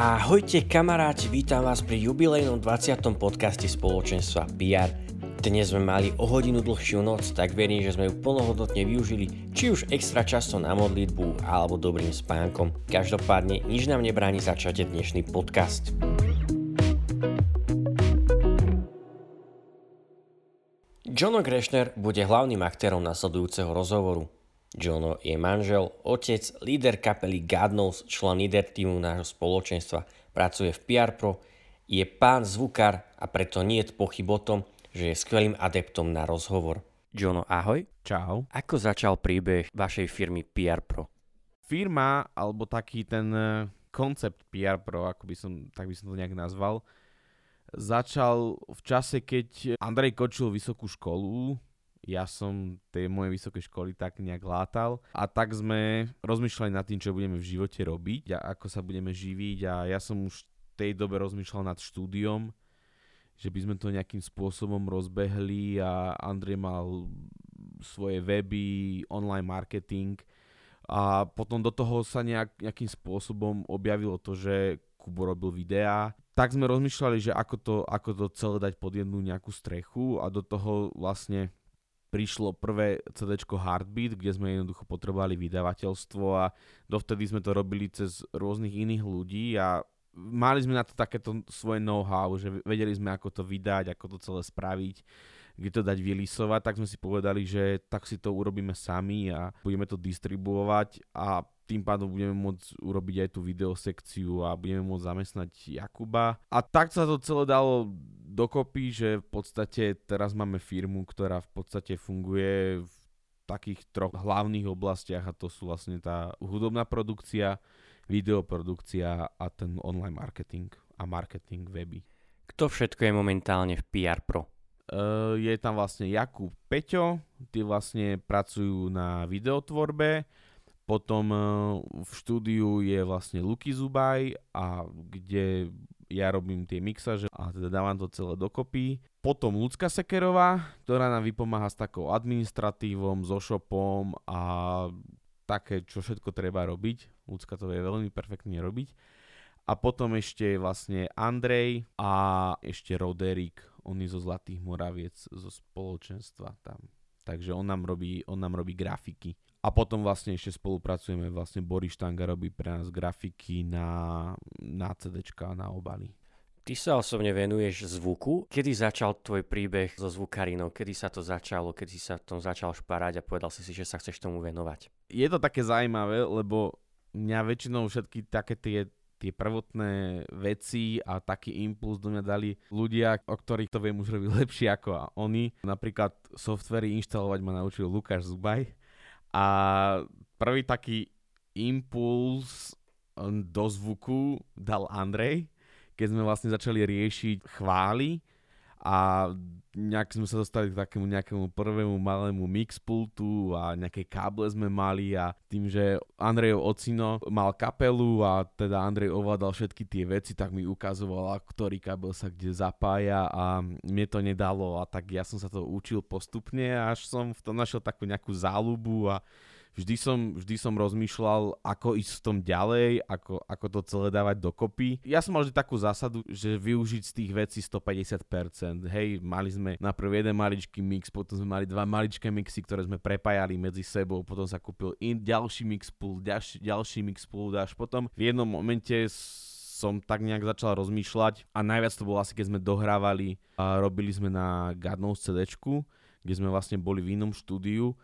Ahojte kamaráti, vítam vás pri jubilejnom 20. podcaste spoločenstva PR. Dnes sme mali o hodinu dlhšiu noc, tak verím, že sme ju plnohodnotne využili, či už extra často na modlitbu alebo dobrým spánkom. Každopádne nič nám nebráni začať dnešný podcast. Jono Greshner bude hlavným aktérom nasledujúceho rozhovoru. Jono je manžel, otec, líder kapely God Knows, člen líder týmu nášho spoločenstva, pracuje v PR Pro, je pán zvukár a preto nie je pochyb o tom, že je skvelým adeptom na rozhovor. Jono, ahoj. Čau. Ako začal príbeh vašej firmy PR Pro? Firma, alebo taký ten e, koncept PR Pro, ako by som, tak by som to nejak nazval, začal v čase, keď Andrej kočil vysokú školu, ja som tej mojej vysokej školy tak nejak látal a tak sme rozmýšľali nad tým, čo budeme v živote robiť a ako sa budeme živiť a ja som už v tej dobe rozmýšľal nad štúdiom, že by sme to nejakým spôsobom rozbehli a Andrej mal svoje weby, online marketing a potom do toho sa nejak, nejakým spôsobom objavilo to, že Kubo robil videá. Tak sme rozmýšľali, že ako to, ako to celé dať pod jednu nejakú strechu a do toho vlastne prišlo prvé CD Heartbeat, kde sme jednoducho potrebovali vydavateľstvo a dovtedy sme to robili cez rôznych iných ľudí a mali sme na to takéto svoje know-how, že vedeli sme, ako to vydať, ako to celé spraviť, kde to dať vylisovať, tak sme si povedali, že tak si to urobíme sami a budeme to distribuovať a tým pádom budeme môcť urobiť aj tú videosekciu a budeme môcť zamestnať Jakuba. A tak sa to celé dalo dokopy, že v podstate teraz máme firmu, ktorá v podstate funguje v takých troch hlavných oblastiach a to sú vlastne tá hudobná produkcia, videoprodukcia a ten online marketing a marketing weby. Kto všetko je momentálne v PR Pro? Uh, je tam vlastne Jakub Peťo, tí vlastne pracujú na videotvorbe, potom eh, v štúdiu je vlastne Luky Zubaj a kde ja robím tie mixaže a teda dávam to celé dokopy. Potom Lucka Sekerová, ktorá nám vypomáha s takou administratívom, so shopom a také, čo všetko treba robiť. Lucka to vie veľmi perfektne robiť. A potom ešte vlastne Andrej a ešte Roderik, on je zo Zlatých Moraviec, zo spoločenstva tam. Takže on nám robí, on nám robí grafiky. A potom vlastne ešte spolupracujeme, vlastne Boris Štanga robí pre nás grafiky na, na CDčka, na obaly. Ty sa osobne venuješ zvuku. Kedy začal tvoj príbeh so zvukarinou? Kedy sa to začalo? Kedy sa tom začal šparať a povedal si si, že sa chceš tomu venovať? Je to také zaujímavé, lebo mňa väčšinou všetky také tie tie prvotné veci a taký impuls do mňa dali ľudia, o ktorých to viem už robiť lepšie ako oni. Napríklad softvery inštalovať ma naučil Lukáš Zubaj, a prvý taký impuls um, do zvuku dal Andrej, keď sme vlastne začali riešiť chvály a nejak sme sa dostali k takému nejakému prvému malému mixpultu a nejaké káble sme mali a tým, že Andrejov ocino mal kapelu a teda Andrej ovládal všetky tie veci, tak mi ukazoval, ktorý kábel sa kde zapája a mne to nedalo a tak ja som sa to učil postupne až som v tom našiel takú nejakú záľubu a vždy som, vždy som rozmýšľal, ako ísť v tom ďalej, ako, ako to celé dávať dokopy. Ja som mal vždy takú zásadu, že využiť z tých vecí 150%. Hej, mali sme najprv jeden maličký mix, potom sme mali dva maličké mixy, ktoré sme prepájali medzi sebou, potom sa kúpil in, ďalší mix pool, ďalší, ďalší mix pool, až potom v jednom momente som tak nejak začal rozmýšľať a najviac to bolo asi, keď sme dohrávali a robili sme na Gadnous CD, kde sme vlastne boli v inom štúdiu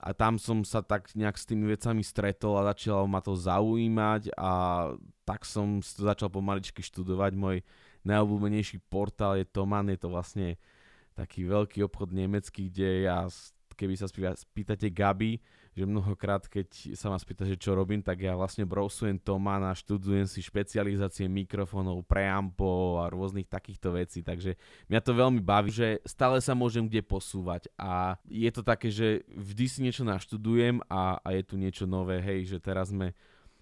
a tam som sa tak nejak s tými vecami stretol a začalo ma to zaujímať a tak som to začal pomaličky študovať. Môj najobľúbenejší portál je Toman, je to vlastne taký veľký obchod nemecký, kde ja, keby sa spýtate Gabi, že mnohokrát, keď sa ma spýta, že čo robím, tak ja vlastne browsujem Toman a študujem si špecializácie mikrofónov, preampov a rôznych takýchto vecí, takže mňa to veľmi baví, že stále sa môžem kde posúvať. A je to také, že vždy si niečo naštudujem a, a je tu niečo nové, hej, že teraz sme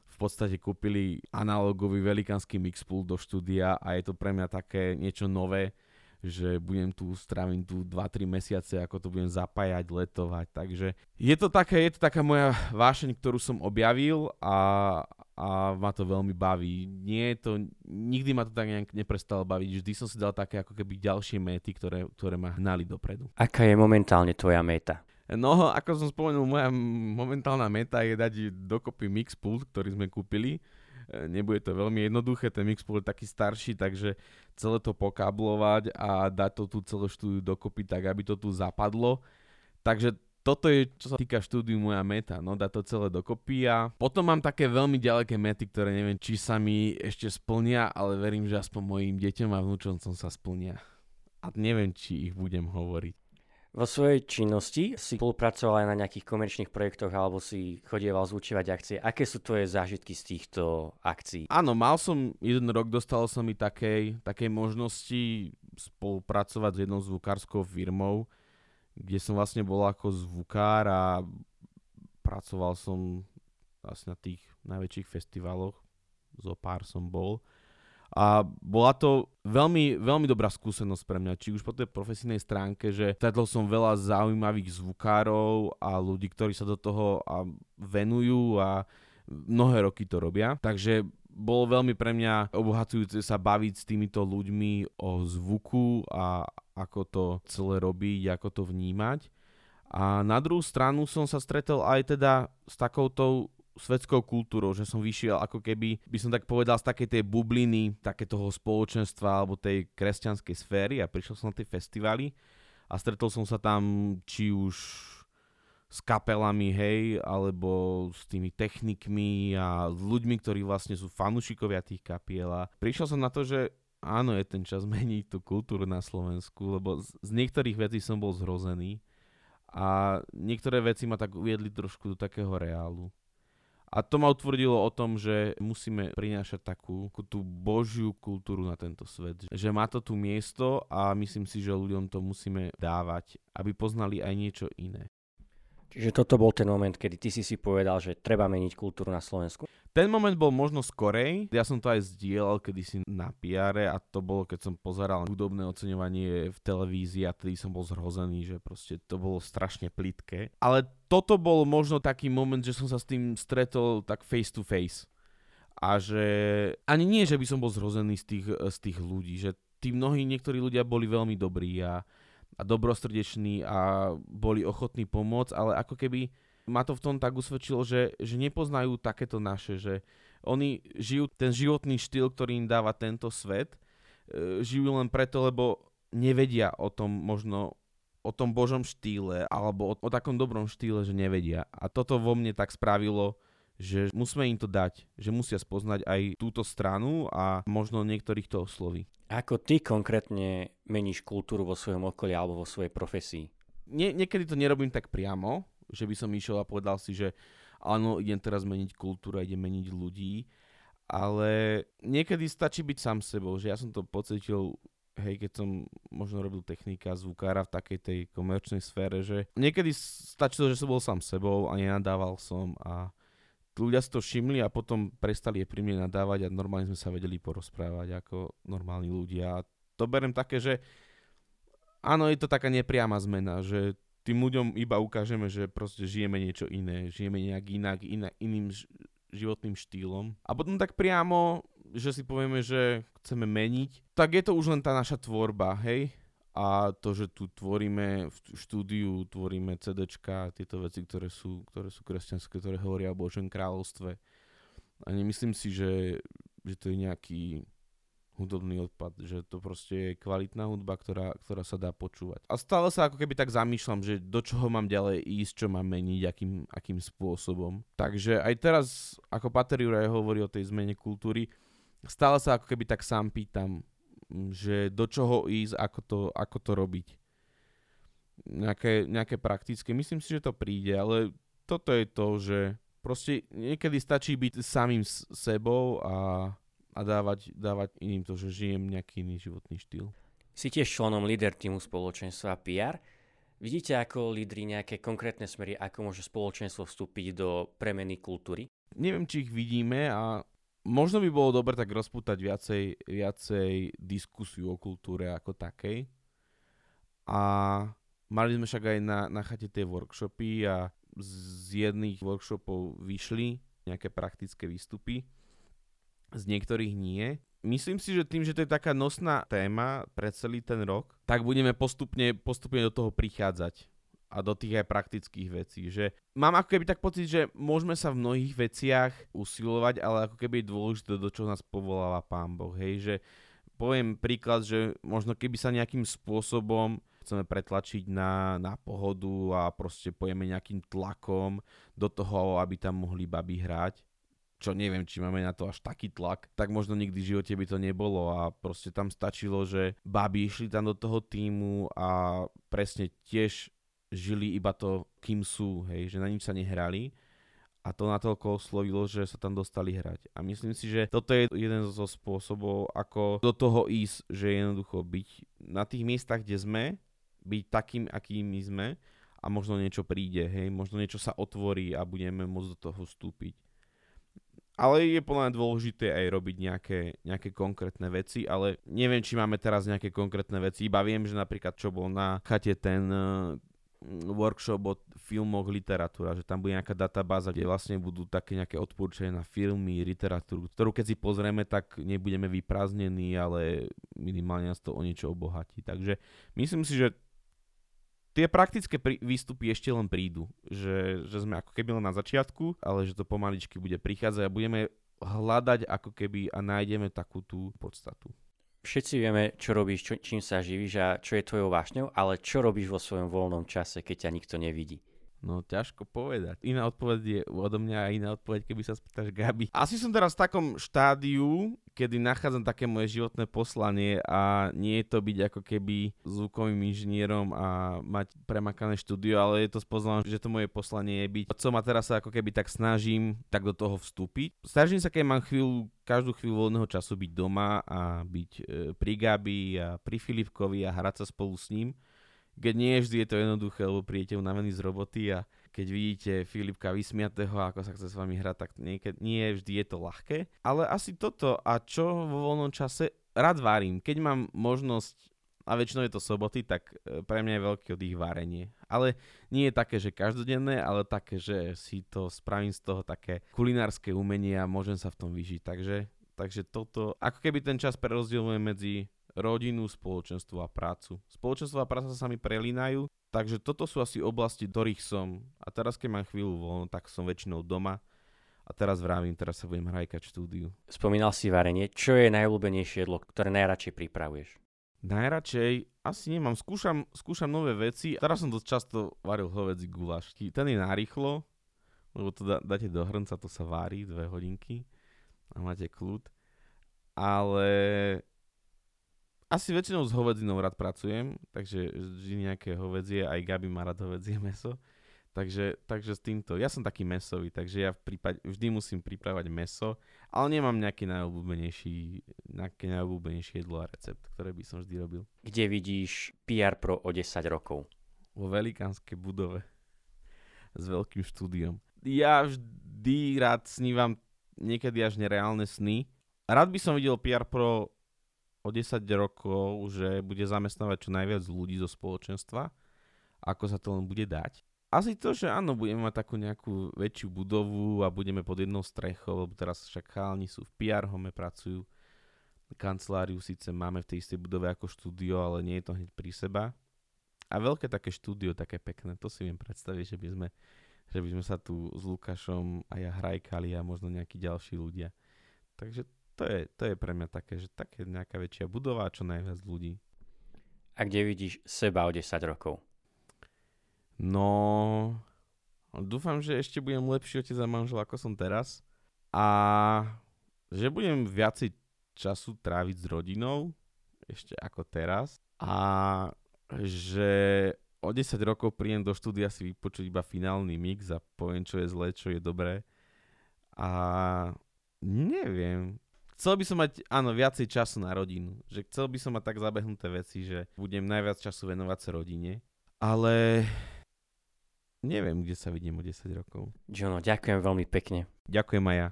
v podstate kúpili analogový velikánsky mixpool do štúdia a je to pre mňa také niečo nové, že budem tu, strávim tu 2-3 mesiace, ako to budem zapájať, letovať, takže je to, také, je to taká moja vášeň, ktorú som objavil a, a ma to veľmi baví. Nie je to, nikdy ma to tak nejak neprestalo baviť, vždy som si dal také ako keby ďalšie méty, ktoré, ktoré ma hnali dopredu. Aká je momentálne tvoja meta? No, ako som spomenul, moja momentálna meta je dať dokopy Mixpult, ktorý sme kúpili. Nebude to veľmi jednoduché, ten Mixpult je taký starší, takže celé to pokáblovať a dať to tú celú štúdiu dokopy tak, aby to tu zapadlo. Takže toto je, čo sa týka štúdiu, moja meta, no dať to celé dokopy a potom mám také veľmi ďaleké mety, ktoré neviem, či sa mi ešte splnia, ale verím, že aspoň mojim deťom a vnúčom sa splnia. A neviem, či ich budem hovoriť. Vo svojej činnosti si spolupracoval aj na nejakých komerčných projektoch alebo si chodieval zúčivať akcie. Aké sú tvoje zážitky z týchto akcií? Áno, mal som jeden rok, dostal som mi takej, takej možnosti spolupracovať s jednou zvukárskou firmou, kde som vlastne bol ako zvukár a pracoval som vlastne na tých najväčších festivaloch, zo pár som bol. A bola to veľmi, veľmi dobrá skúsenosť pre mňa, či už po tej profesijnej stránke, že stretol som veľa zaujímavých zvukárov a ľudí, ktorí sa do toho venujú a mnohé roky to robia. Takže bolo veľmi pre mňa obohacujúce sa baviť s týmito ľuďmi o zvuku a ako to celé robiť, ako to vnímať. A na druhú stranu som sa stretol aj teda s takouto svetskou kultúrou, že som vyšiel ako keby, by som tak povedal, z takej tej bubliny, také toho spoločenstva alebo tej kresťanskej sféry a prišiel som na tie festivaly a stretol som sa tam či už s kapelami, hej, alebo s tými technikmi a s ľuďmi, ktorí vlastne sú fanúšikovia tých kapiel a prišiel som na to, že áno, je ten čas meniť tú kultúru na Slovensku, lebo z, z niektorých vecí som bol zhrozený a niektoré veci ma tak uviedli trošku do takého reálu. A to ma utvrdilo o tom, že musíme prinášať takú tú božiu kultúru na tento svet. Že má to tu miesto a myslím si, že ľuďom to musíme dávať, aby poznali aj niečo iné. Čiže toto bol ten moment, kedy ty si si povedal, že treba meniť kultúru na Slovensku? Ten moment bol možno skorej. Ja som to aj zdieľal kedysi na PR a to bolo, keď som pozeral hudobné oceňovanie v televízii a tedy som bol zhrozený, že proste to bolo strašne plitké. Ale toto bol možno taký moment, že som sa s tým stretol tak face to face. A že ani nie, že by som bol zhrozený z tých, z tých ľudí, že tí mnohí niektorí ľudia boli veľmi dobrí a a dobrosrdeční a boli ochotní pomôcť, ale ako keby ma to v tom tak usvedčilo, že, že nepoznajú takéto naše, že oni žijú ten životný štýl, ktorý im dáva tento svet, e, žijú len preto, lebo nevedia o tom možno o tom božom štýle alebo o, o takom dobrom štýle, že nevedia. A toto vo mne tak spravilo, že musíme im to dať, že musia spoznať aj túto stranu a možno niektorých to osloví. Ako ty konkrétne meníš kultúru vo svojom okolí alebo vo svojej profesii? Nie, niekedy to nerobím tak priamo, že by som išiel a povedal si, že áno, idem teraz meniť kultúru a idem meniť ľudí, ale niekedy stačí byť sám sebou, že ja som to pocitil hej, keď som možno robil technika, zvukára v takej tej komerčnej sfére, že niekedy stačilo, že som bol sám sebou a nenadával som a ľudia si to všimli a potom prestali je pri mne nadávať a normálne sme sa vedeli porozprávať ako normálni ľudia. A to berem také, že áno, je to taká nepriama zmena, že tým ľuďom iba ukážeme, že proste žijeme niečo iné, žijeme nejak inak, inak iným životným štýlom. A potom tak priamo, že si povieme, že chceme meniť, tak je to už len tá naša tvorba, hej? A to, že tu tvoríme v štúdiu, tvoríme CDčka, tieto veci, ktoré sú, ktoré sú kresťanské, ktoré hovoria o Božom kráľovstve. A nemyslím si, že, že to je nejaký hudobný odpad, že to proste je kvalitná hudba, ktorá, ktorá sa dá počúvať. A stále sa ako keby tak zamýšľam, že do čoho mám ďalej ísť, čo mám meniť, akým, akým spôsobom. Takže aj teraz, ako Pater Juraj hovorí o tej zmene kultúry, stále sa ako keby tak sám pýtam, že do čoho ísť, ako to, ako to robiť. Nejaké, nejaké praktické. Myslím si, že to príde, ale toto je to, že proste niekedy stačí byť samým sebou a, a dávať, dávať iným to, že žijem nejaký iný životný štýl. Si tiež členom líder týmu spoločenstva PR. Vidíte ako lídry nejaké konkrétne smery, ako môže spoločenstvo vstúpiť do premeny kultúry? Neviem, či ich vidíme a možno by bolo dobre tak rozputať viacej, viacej diskusiu o kultúre ako takej. A mali sme však aj na, na chate tie workshopy a z jedných workshopov vyšli nejaké praktické výstupy, z niektorých nie. Myslím si, že tým, že to je taká nosná téma pre celý ten rok, tak budeme postupne, postupne do toho prichádzať a do tých aj praktických vecí. Že mám ako keby tak pocit, že môžeme sa v mnohých veciach usilovať, ale ako keby je dôležité, do čoho nás povoláva Pán Boh. Hej, že poviem príklad, že možno keby sa nejakým spôsobom chceme pretlačiť na, na pohodu a proste pojeme nejakým tlakom do toho, aby tam mohli baby hrať, čo neviem, či máme na to až taký tlak, tak možno nikdy v živote by to nebolo a proste tam stačilo, že baby išli tam do toho týmu a presne tiež žili iba to, kým sú, hej, že na nič sa nehrali a to natoľko oslovilo, že sa tam dostali hrať. A myslím si, že toto je jeden zo spôsobov, ako do toho ísť, že jednoducho byť na tých miestach, kde sme, byť takým, akými sme a možno niečo príde, hej, možno niečo sa otvorí a budeme môcť do toho vstúpiť. Ale je podľa mňa dôležité aj robiť nejaké, nejaké konkrétne veci, ale neviem, či máme teraz nejaké konkrétne veci, iba viem, že napríklad čo bol na chate ten workshop o filmoch, literatúra, že tam bude nejaká databáza, kde vlastne budú také nejaké odporúčania na filmy, literatúru, ktorú keď si pozrieme, tak nebudeme vyprázdnení, ale minimálne nás to o niečo obohatí. Takže myslím si, že tie praktické prí, výstupy ešte len prídu. Že, že sme ako keby len na začiatku, ale že to pomaličky bude prichádzať a budeme hľadať ako keby a nájdeme takú tú podstatu. Všetci vieme, čo robíš, čo, čím sa živíš a čo je tvojou vášňou, ale čo robíš vo svojom voľnom čase, keď ťa nikto nevidí? No ťažko povedať. Iná odpoveď je odo mňa a iná odpoveď, keby sa spýtaš Gabi. Asi som teraz v takom štádiu, kedy nachádzam také moje životné poslanie a nie je to byť ako keby zvukovým inžinierom a mať premakané štúdio, ale je to spoznám, že to moje poslanie je byť. Co ma teraz sa ako keby tak snažím tak do toho vstúpiť. Snažím sa, keď mám chvíľu, každú chvíľu voľného času byť doma a byť e, pri Gabi a pri Filipkovi a hrať sa spolu s ním keď nie vždy je to jednoduché, lebo príjete unavený z roboty a keď vidíte Filipka vysmiatého, ako sa chce s vami hrať, tak niekedy, nie vždy je to ľahké. Ale asi toto a čo vo voľnom čase rád varím. Keď mám možnosť, a väčšinou je to soboty, tak e, pre mňa je veľký oddych varenie. Ale nie je také, že každodenné, ale také, že si to spravím z toho také kulinárske umenie a môžem sa v tom vyžiť. Takže, takže toto, ako keby ten čas prerozdielujem medzi rodinu, spoločenstvo a prácu. Spoločenstvo a práca sa mi prelínajú, takže toto sú asi oblasti, do ktorých som. A teraz, keď mám chvíľu voľno, tak som väčšinou doma. A teraz vravím, teraz sa budem hrajkať štúdiu. Spomínal si varenie. Čo je najobľúbenejšie jedlo, ktoré najradšej pripravuješ? Najradšej asi nemám. Skúšam, skúšam nové veci. Teraz som dosť často varil hovedzí guláš. Ten je narýchlo, lebo to dá, dáte do hrnca, to sa varí dve hodinky a máte kľud. Ale asi väčšinou s hovedzinou rád pracujem, takže vždy nejaké hovedzie, aj Gabi má rád hovedzie meso. Takže, takže s týmto, ja som taký mesový, takže ja v prípade, vždy musím pripravať meso, ale nemám nejaký najobľúbenejší, nejaké najobľúbenejšie jedlo a recept, ktoré by som vždy robil. Kde vidíš PR Pro o 10 rokov? Vo velikánskej budove s veľkým štúdiom. Ja vždy rád snívam niekedy až nereálne sny. Rád by som videl PR Pro o 10 rokov, že bude zamestnávať čo najviac ľudí zo spoločenstva, ako sa to len bude dať. Asi to, že áno, budeme mať takú nejakú väčšiu budovu a budeme pod jednou strechou, lebo teraz však chalani sú v PR home, pracujú. Kanceláriu síce máme v tej istej budove ako štúdio, ale nie je to hneď pri seba. A veľké také štúdio, také pekné, to si viem predstaviť, že by sme, že by sme sa tu s Lukášom a ja hrajkali a možno nejakí ďalší ľudia. Takže to je, to je pre mňa také, že také nejaká väčšia budova a čo najviac ľudí. A kde vidíš seba o 10 rokov? No, dúfam, že ešte budem lepší otec a manžel, ako som teraz. A že budem viacej času tráviť s rodinou, ešte ako teraz. A že o 10 rokov príjem do štúdia si vypočuť iba finálny mix a poviem, čo je zlé, čo je dobré. A neviem, chcel by som mať, áno, viacej času na rodinu. Že chcel by som mať tak zabehnuté veci, že budem najviac času venovať sa rodine. Ale neviem, kde sa vidím o 10 rokov. Jono, ďakujem veľmi pekne. Ďakujem aj ja.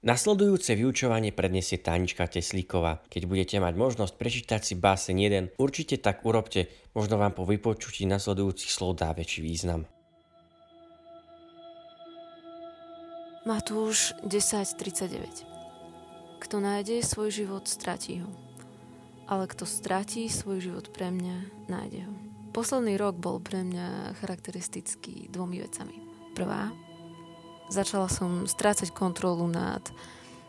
Nasledujúce vyučovanie predniesie Tanička Teslíková. Keď budete mať možnosť prečítať si báseň jeden, určite tak urobte, možno vám po vypočutí nasledujúcich slov dá väčší význam. Matúš 10.39 Kto nájde svoj život, stratí ho. Ale kto stratí svoj život pre mňa, nájde ho. Posledný rok bol pre mňa charakteristický dvomi vecami. Prvá, začala som strácať kontrolu nad,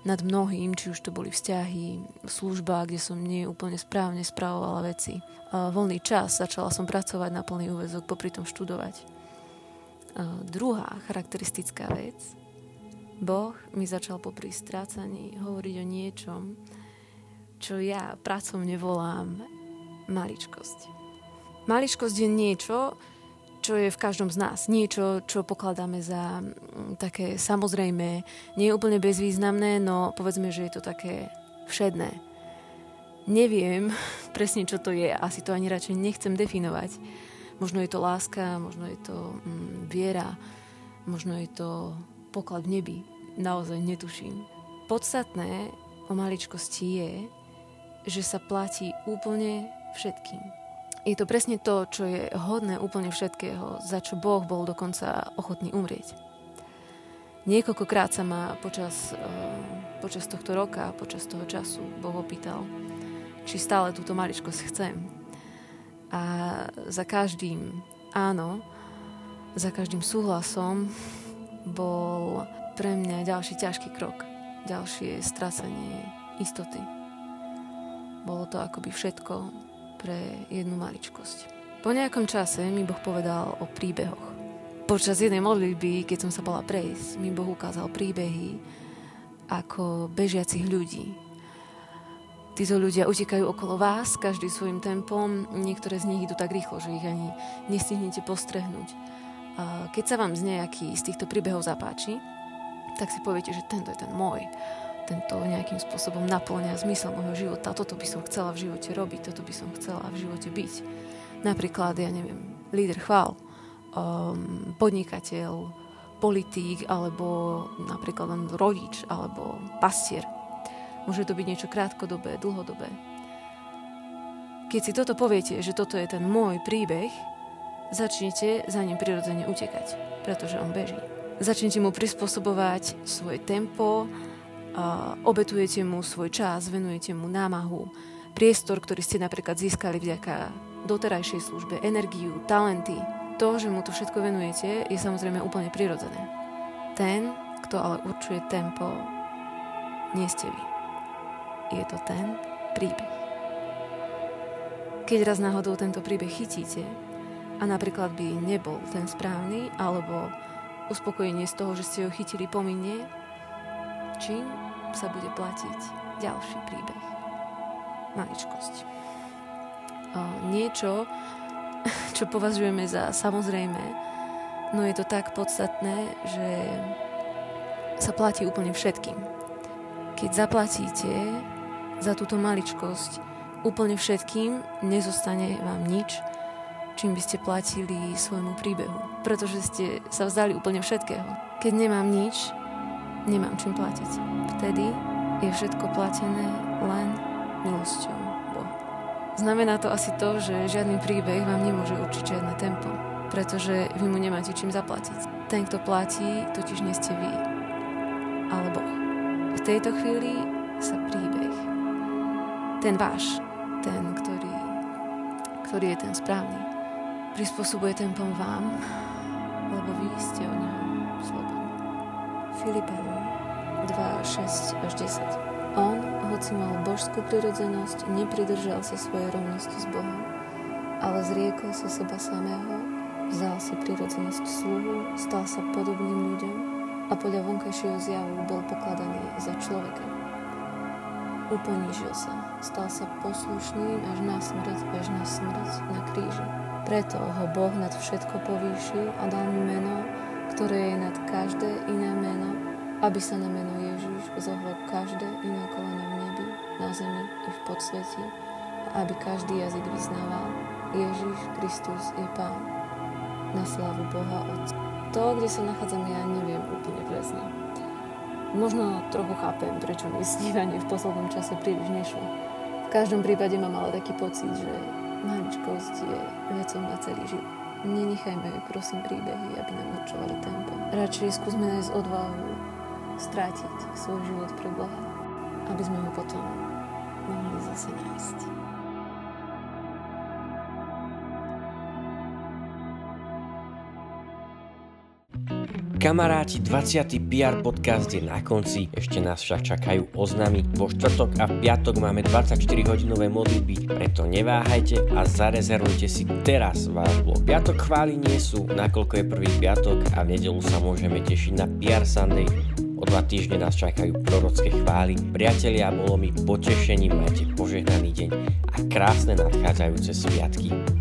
nad mnohým, či už to boli vzťahy, služba, kde som nie správne spravovala veci. Voľný čas, začala som pracovať na plný úvezok, popri tom študovať. Druhá charakteristická vec – Boh mi začal popri strácaní hovoriť o niečom, čo ja pracovne volám maličkosť. Maličkosť je niečo, čo je v každom z nás. Niečo, čo pokladáme za mm, také samozrejme, nie je úplne bezvýznamné, no povedzme, že je to také všedné. Neviem presne, čo to je, asi to ani radšej nechcem definovať. Možno je to láska, možno je to mm, viera, možno je to poklad v nebi. Naozaj netuším. Podstatné o maličkosti je, že sa platí úplne všetkým. Je to presne to, čo je hodné úplne všetkého, za čo Boh bol dokonca ochotný umrieť. Niekoľkokrát sa ma počas, uh, počas tohto roka, počas toho času Boh opýtal, či stále túto maličkosť chcem. A za každým áno, za každým súhlasom bol pre mňa ďalší ťažký krok, ďalšie strácanie istoty. Bolo to akoby všetko pre jednu maličkosť. Po nejakom čase mi Boh povedal o príbehoch. Počas jednej modlitby, keď som sa bola prejsť, mi Boh ukázal príbehy ako bežiacich ľudí. Títo ľudia utekajú okolo vás, každý svojim tempom, niektoré z nich idú tak rýchlo, že ich ani nestihnete postrehnúť. Keď sa vám z nejaký z týchto príbehov zapáči, tak si poviete, že tento je ten môj. Tento nejakým spôsobom naplňa zmysel môjho života. Toto by som chcela v živote robiť, toto by som chcela v živote byť. Napríklad, ja neviem, líder chvál, um, podnikateľ, politík, alebo napríklad len rodič, alebo pastier. Môže to byť niečo krátkodobé, dlhodobé. Keď si toto poviete, že toto je ten môj príbeh, začnete za ním prirodzene utekať, pretože on beží. Začnete mu prispôsobovať svoje tempo, obetujete mu svoj čas, venujete mu námahu, priestor, ktorý ste napríklad získali vďaka doterajšej službe, energiu, talenty. To, že mu to všetko venujete, je samozrejme úplne prirodzené. Ten, kto ale určuje tempo, nie ste vy. Je to ten príbeh. Keď raz náhodou tento príbeh chytíte a napríklad by nebol ten správny, alebo uspokojenie z toho, že ste ho chytili pominie, čím sa bude platiť ďalší príbeh. Maličkosť. O, niečo, čo považujeme za samozrejme, no je to tak podstatné, že sa platí úplne všetkým. Keď zaplatíte za túto maličkosť úplne všetkým, nezostane vám nič, čím by ste platili svojmu príbehu. Pretože ste sa vzdali úplne všetkého. Keď nemám nič, nemám čím platiť. Vtedy je všetko platené len milosťou Boha. Znamená to asi to, že žiadny príbeh vám nemôže určiť žiadne tempo, pretože vy mu nemáte čím zaplatiť. Ten, kto platí, totiž nie ste vy, ale Boh. V tejto chvíli sa príbeh, ten váš, ten, ktorý, ktorý je ten správny, prispôsobuje tempom vám, lebo vy ste o ňom slobodní. Filipanom 2, 6 až 10 On, hoci mal božskú prirodzenosť, nepridržal sa svojej rovnosti s Bohom, ale zriekol sa seba samého, vzal si prirodzenosť sluhu, stal sa podobným ľuďom a podľa vonkajšieho zjavu bol pokladaný za človeka. Uponížil sa, stal sa poslušným až na smrť, až na smrť na kríži preto ho Boh nad všetko povýšil a dal mu meno, ktoré je nad každé iné meno, aby sa na meno Ježiš zohlo každé iné koleno v nebi, na zemi i v podsveti, a aby každý jazyk vyznával, Ježiš Kristus je Pán, na slavu Boha Otca. To, kde sa nachádzam ja, neviem úplne presne. Možno trochu chápem, prečo mi snívanie v poslednom čase príliš nešlo. V každom prípade mám ale taký pocit, že Maličkosť je vecou na celý život. Nenechajme prosím príbehy, aby nám určovali tempo. Radšej skúsme nájsť odvahu strátiť svoj život pre Boha, aby sme ho potom mohli zase nájsť. Kamaráti, 20. PR podcast je na konci, ešte nás však čakajú oznamy. Vo štvrtok a v piatok máme 24-hodinové modlitby, preto neváhajte a zarezervujte si teraz váš blog. Piatok chváli nie sú, nakoľko je prvý piatok a v nedelu sa môžeme tešiť na PR Sunday. O dva týždne nás čakajú prorocké chvály. Priatelia, bolo mi potešením, majte požehnaný deň a krásne nadchádzajúce sviatky.